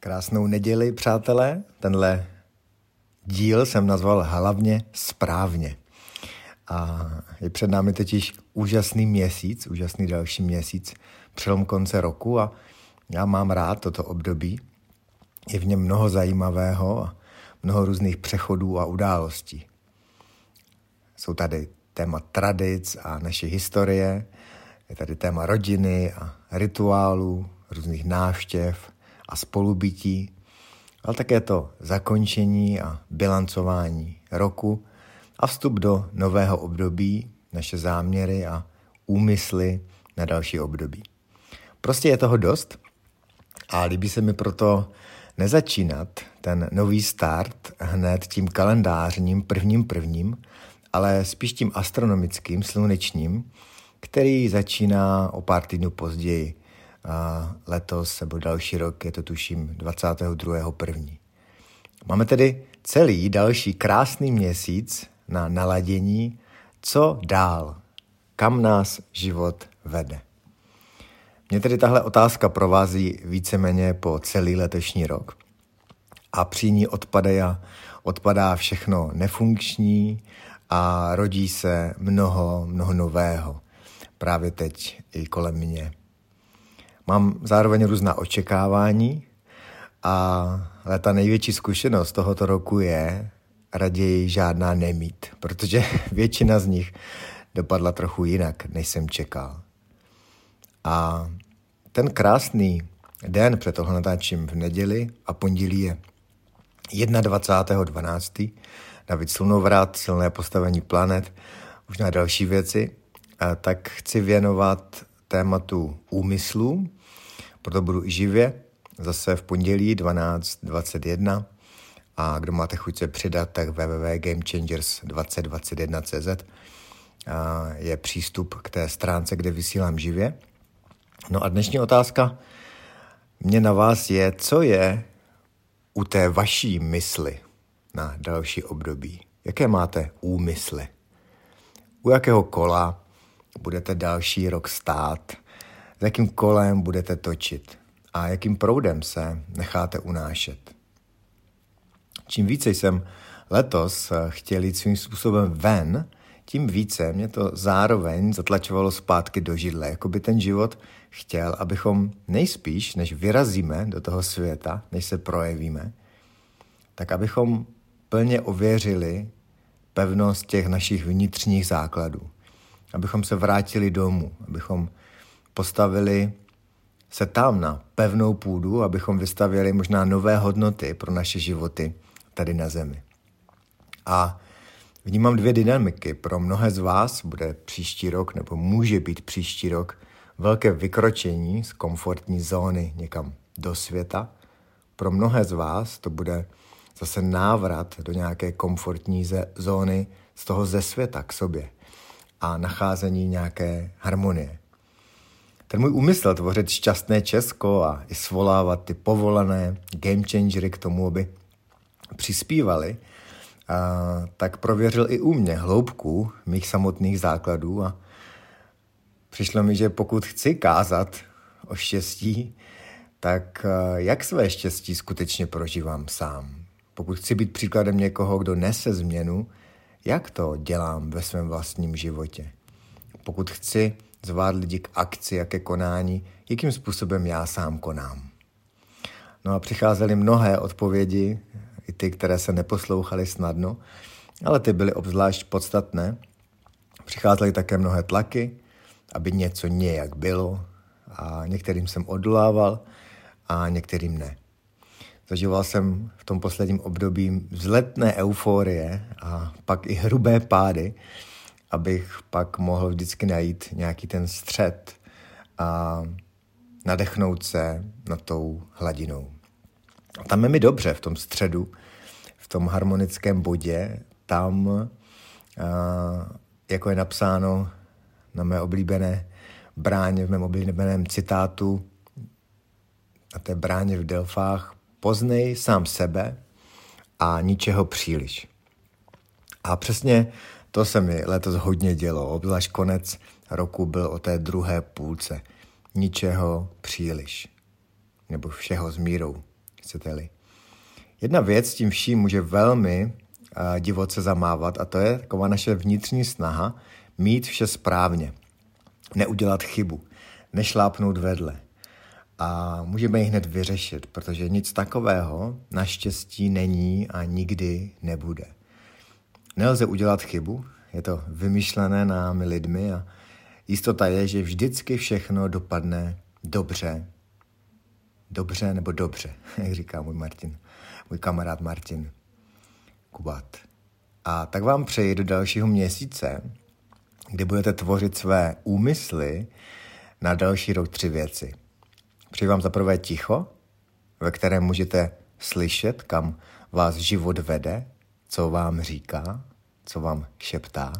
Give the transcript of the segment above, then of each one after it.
Krásnou neděli, přátelé. Tenhle díl jsem nazval hlavně správně. A je před námi totiž úžasný měsíc, úžasný další měsíc, přelom konce roku a já mám rád toto období. Je v něm mnoho zajímavého a mnoho různých přechodů a událostí. Jsou tady téma tradic a naše historie, je tady téma rodiny a rituálů, různých návštěv a spolubytí, ale také to zakončení a bilancování roku a vstup do nového období, naše záměry a úmysly na další období. Prostě je toho dost a líbí se mi proto nezačínat ten nový start hned tím kalendářním prvním prvním, ale spíš tím astronomickým, slunečním, který začíná o pár týdnů později. A letos nebo další rok je to tuším 22.1. Máme tedy celý další krásný měsíc na naladění, co dál, kam nás život vede. Mě tedy tahle otázka provází víceméně po celý letošní rok a při ní odpadá, odpadá všechno nefunkční a rodí se mnoho, mnoho nového právě teď i kolem mě. Mám zároveň různá očekávání, a, ale ta největší zkušenost tohoto roku je raději žádná nemít, protože většina z nich dopadla trochu jinak, než jsem čekal. A ten krásný den před tohle natáčím v neděli a pondělí je 21.12. David Slunovrat, silné postavení planet, už na další věci, tak chci věnovat tématu úmyslu, proto budu i živě, zase v pondělí 12.21 a kdo máte chuť se přidat, tak www.gamechangers2021.cz je přístup k té stránce, kde vysílám živě. No a dnešní otázka mě na vás je, co je u té vaší mysli na další období? Jaké máte úmysly? U jakého kola budete další rok stát? S jakým kolem budete točit? A jakým proudem se necháte unášet? Čím více jsem letos chtěl jít svým způsobem ven, tím více mě to zároveň zatlačovalo zpátky do židle, jako by ten život chtěl, abychom nejspíš, než vyrazíme do toho světa, než se projevíme, tak abychom plně ověřili pevnost těch našich vnitřních základů. Abychom se vrátili domů, abychom postavili se tam na pevnou půdu, abychom vystavili možná nové hodnoty pro naše životy tady na zemi. A vnímám dvě dynamiky. Pro mnohé z vás bude příští rok, nebo může být příští rok, velké vykročení z komfortní zóny někam do světa. Pro mnohé z vás to bude zase návrat do nějaké komfortní zóny z toho ze světa k sobě a nacházení nějaké harmonie. Ten můj úmysl tvořit šťastné Česko a i svolávat ty povolané game changery k tomu, aby přispívali, a, tak prověřil i u mě hloubku mých samotných základů a přišlo mi, že pokud chci kázat o štěstí, tak jak své štěstí skutečně prožívám sám. Pokud chci být příkladem někoho, kdo nese změnu, jak to dělám ve svém vlastním životě? Pokud chci zvát lidi k akci a ke konání, jakým způsobem já sám konám? No a přicházely mnohé odpovědi, i ty, které se neposlouchaly snadno, ale ty byly obzvlášť podstatné. Přicházely také mnohé tlaky, aby něco nějak bylo a některým jsem odolával a některým ne. Zažíval jsem v tom posledním období vzletné euforie a pak i hrubé pády, abych pak mohl vždycky najít nějaký ten střed a nadechnout se nad tou hladinou. A tam je mi dobře v tom středu, v tom harmonickém bodě, tam, a, jako je napsáno na mé oblíbené bráně, v mém oblíbeném citátu, na té bráně v Delfách, poznej sám sebe a ničeho příliš. A přesně to se mi letos hodně dělo, obzvlášť konec roku byl o té druhé půlce. Ničeho příliš. Nebo všeho s mírou. chcete-li. Jedna věc tím vším může velmi uh, divoce zamávat a to je taková naše vnitřní snaha mít vše správně, neudělat chybu, nešlápnout vedle. A můžeme ji hned vyřešit, protože nic takového naštěstí není a nikdy nebude. Nelze udělat chybu, je to vymyšlené námi lidmi a jistota je, že vždycky všechno dopadne dobře. Dobře nebo dobře, jak říká můj Martin, můj kamarád Martin Kubat. A tak vám přeji do dalšího měsíce, kdy budete tvořit své úmysly na další rok tři věci. Přeji vám za prvé ticho, ve kterém můžete slyšet, kam vás život vede, co vám říká, co vám šeptá.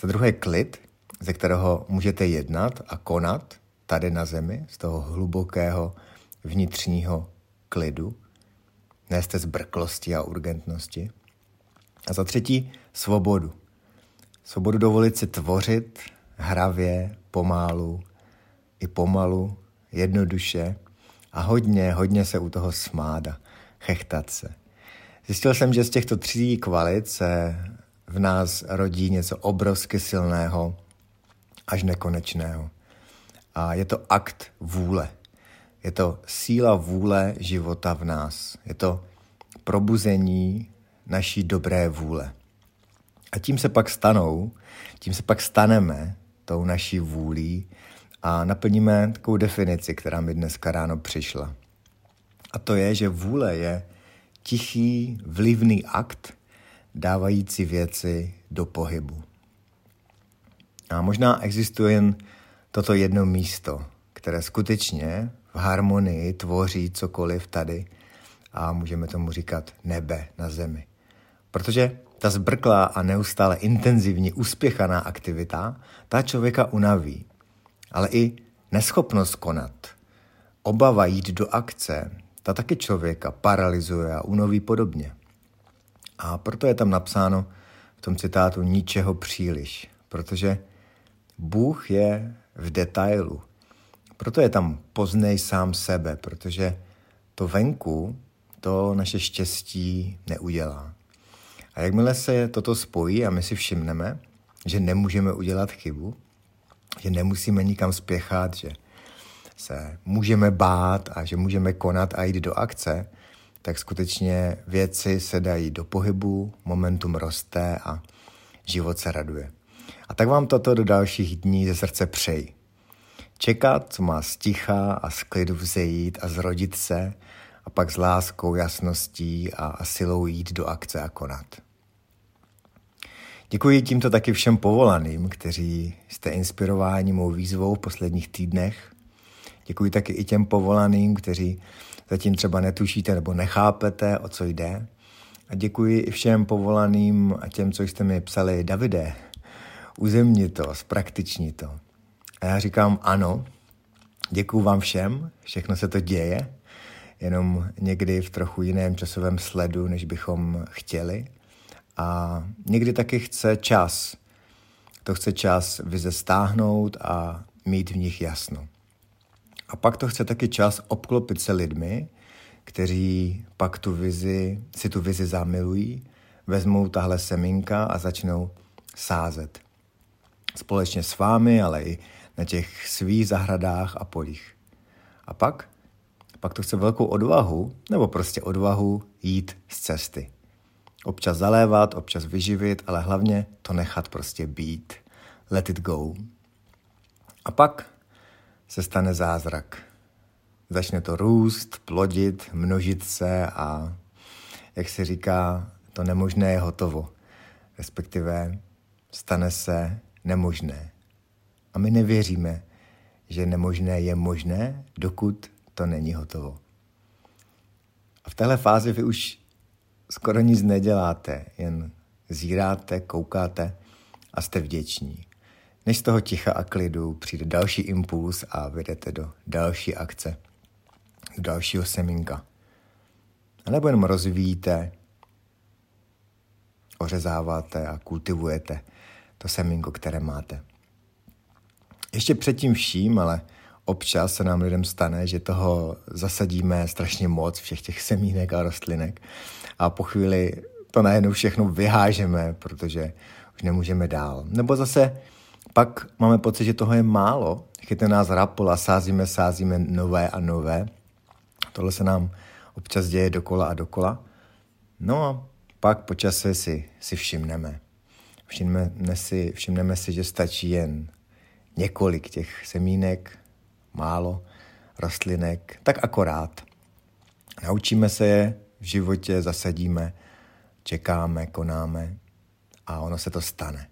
Za druhé klid, ze kterého můžete jednat a konat tady na zemi, z toho hlubokého vnitřního klidu, ne z té zbrklosti a urgentnosti. A za třetí svobodu. Svobodu dovolit si tvořit hravě, pomálu, i pomalu, jednoduše a hodně, hodně se u toho smát a chechtat se. Zjistil jsem, že z těchto tří kvalit se v nás rodí něco obrovsky silného až nekonečného. A je to akt vůle. Je to síla vůle života v nás. Je to probuzení naší dobré vůle. A tím se pak stanou, tím se pak staneme tou naší vůlí a naplníme takovou definici, která mi dneska ráno přišla. A to je, že vůle je tichý, vlivný akt, dávající věci do pohybu. A možná existuje jen toto jedno místo, které skutečně v harmonii tvoří cokoliv tady a můžeme tomu říkat nebe na zemi. Protože ta zbrklá a neustále intenzivní uspěchaná aktivita, ta člověka unaví. Ale i neschopnost konat, obava jít do akce, ta taky člověka paralizuje a unoví podobně. A proto je tam napsáno v tom citátu ničeho příliš, protože Bůh je v detailu. Proto je tam poznej sám sebe, protože to venku to naše štěstí neudělá. A jakmile se toto spojí a my si všimneme, že nemůžeme udělat chybu, že nemusíme nikam spěchat, že se můžeme bát a že můžeme konat a jít do akce, tak skutečně věci se dají do pohybu, momentum roste a život se raduje. A tak vám toto do dalších dní ze srdce přeji. Čekat, co má sticha a z klidu vzejít a zrodit se a pak s láskou, jasností a, a silou jít do akce a konat. Děkuji tímto taky všem povolaným, kteří jste inspirováni mou výzvou v posledních týdnech. Děkuji taky i těm povolaným, kteří zatím třeba netušíte nebo nechápete, o co jde. A děkuji i všem povolaným a těm, co jste mi psali, Davide, uzemni to, zpraktiční to. A já říkám ano, děkuji vám všem, všechno se to děje, jenom někdy v trochu jiném časovém sledu, než bychom chtěli. A někdy taky chce čas. To chce čas vize stáhnout a mít v nich jasno. A pak to chce taky čas obklopit se lidmi, kteří pak tu vizi, si tu vizi zamilují, vezmou tahle semínka a začnou sázet. Společně s vámi, ale i na těch svých zahradách a polích. A pak? Pak to chce velkou odvahu, nebo prostě odvahu jít z cesty. Občas zalévat, občas vyživit, ale hlavně to nechat prostě být. Let it go. A pak se stane zázrak. Začne to růst, plodit, množit se a, jak se říká, to nemožné je hotovo. Respektive stane se nemožné. A my nevěříme, že nemožné je možné, dokud to není hotovo. A v téhle fázi vy už skoro nic neděláte, jen zíráte, koukáte a jste vděční. Než z toho ticha a klidu přijde další impuls a vyjdete do další akce, do dalšího semínka. A nebo jenom rozvíjíte, ořezáváte a kultivujete to semínko, které máte. Ještě předtím vším, ale občas se nám lidem stane, že toho zasadíme strašně moc, všech těch semínek a rostlinek a po chvíli to najednou všechno vyhážeme, protože už nemůžeme dál. Nebo zase pak máme pocit, že toho je málo, chytne nás rapol a sázíme, sázíme nové a nové. Tohle se nám občas děje dokola a dokola. No a pak po čase si, si všimneme. Všimneme si, všimneme si, že stačí jen několik těch semínek, málo rostlinek, tak akorát. Naučíme se je, v životě zasadíme, čekáme, konáme a ono se to stane.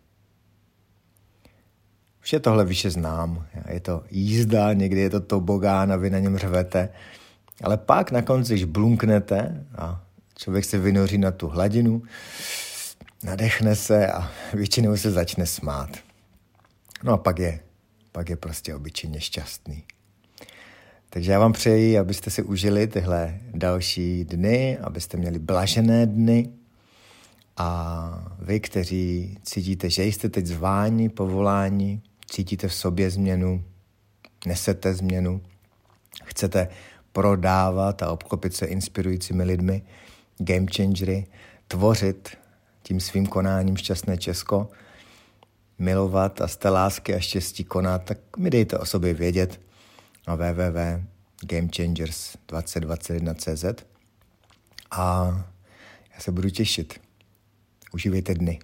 Vše tohle vyše znám. Je to jízda, někdy je to tobogán a vy na něm řvete. Ale pak na konci, když blunknete a člověk se vynoří na tu hladinu, nadechne se a většinou se začne smát. No a pak je, pak je prostě obyčejně šťastný. Takže já vám přeji, abyste si užili tyhle další dny, abyste měli blažené dny a vy, kteří cítíte, že jste teď zváni, povoláni, cítíte v sobě změnu, nesete změnu, chcete prodávat a obklopit se inspirujícími lidmi, game changery, tvořit tím svým konáním šťastné Česko, milovat a z té lásky a štěstí konat, tak mi dejte o sobě vědět na www.gamechangers2021.cz a já se budu těšit. Uživejte dny.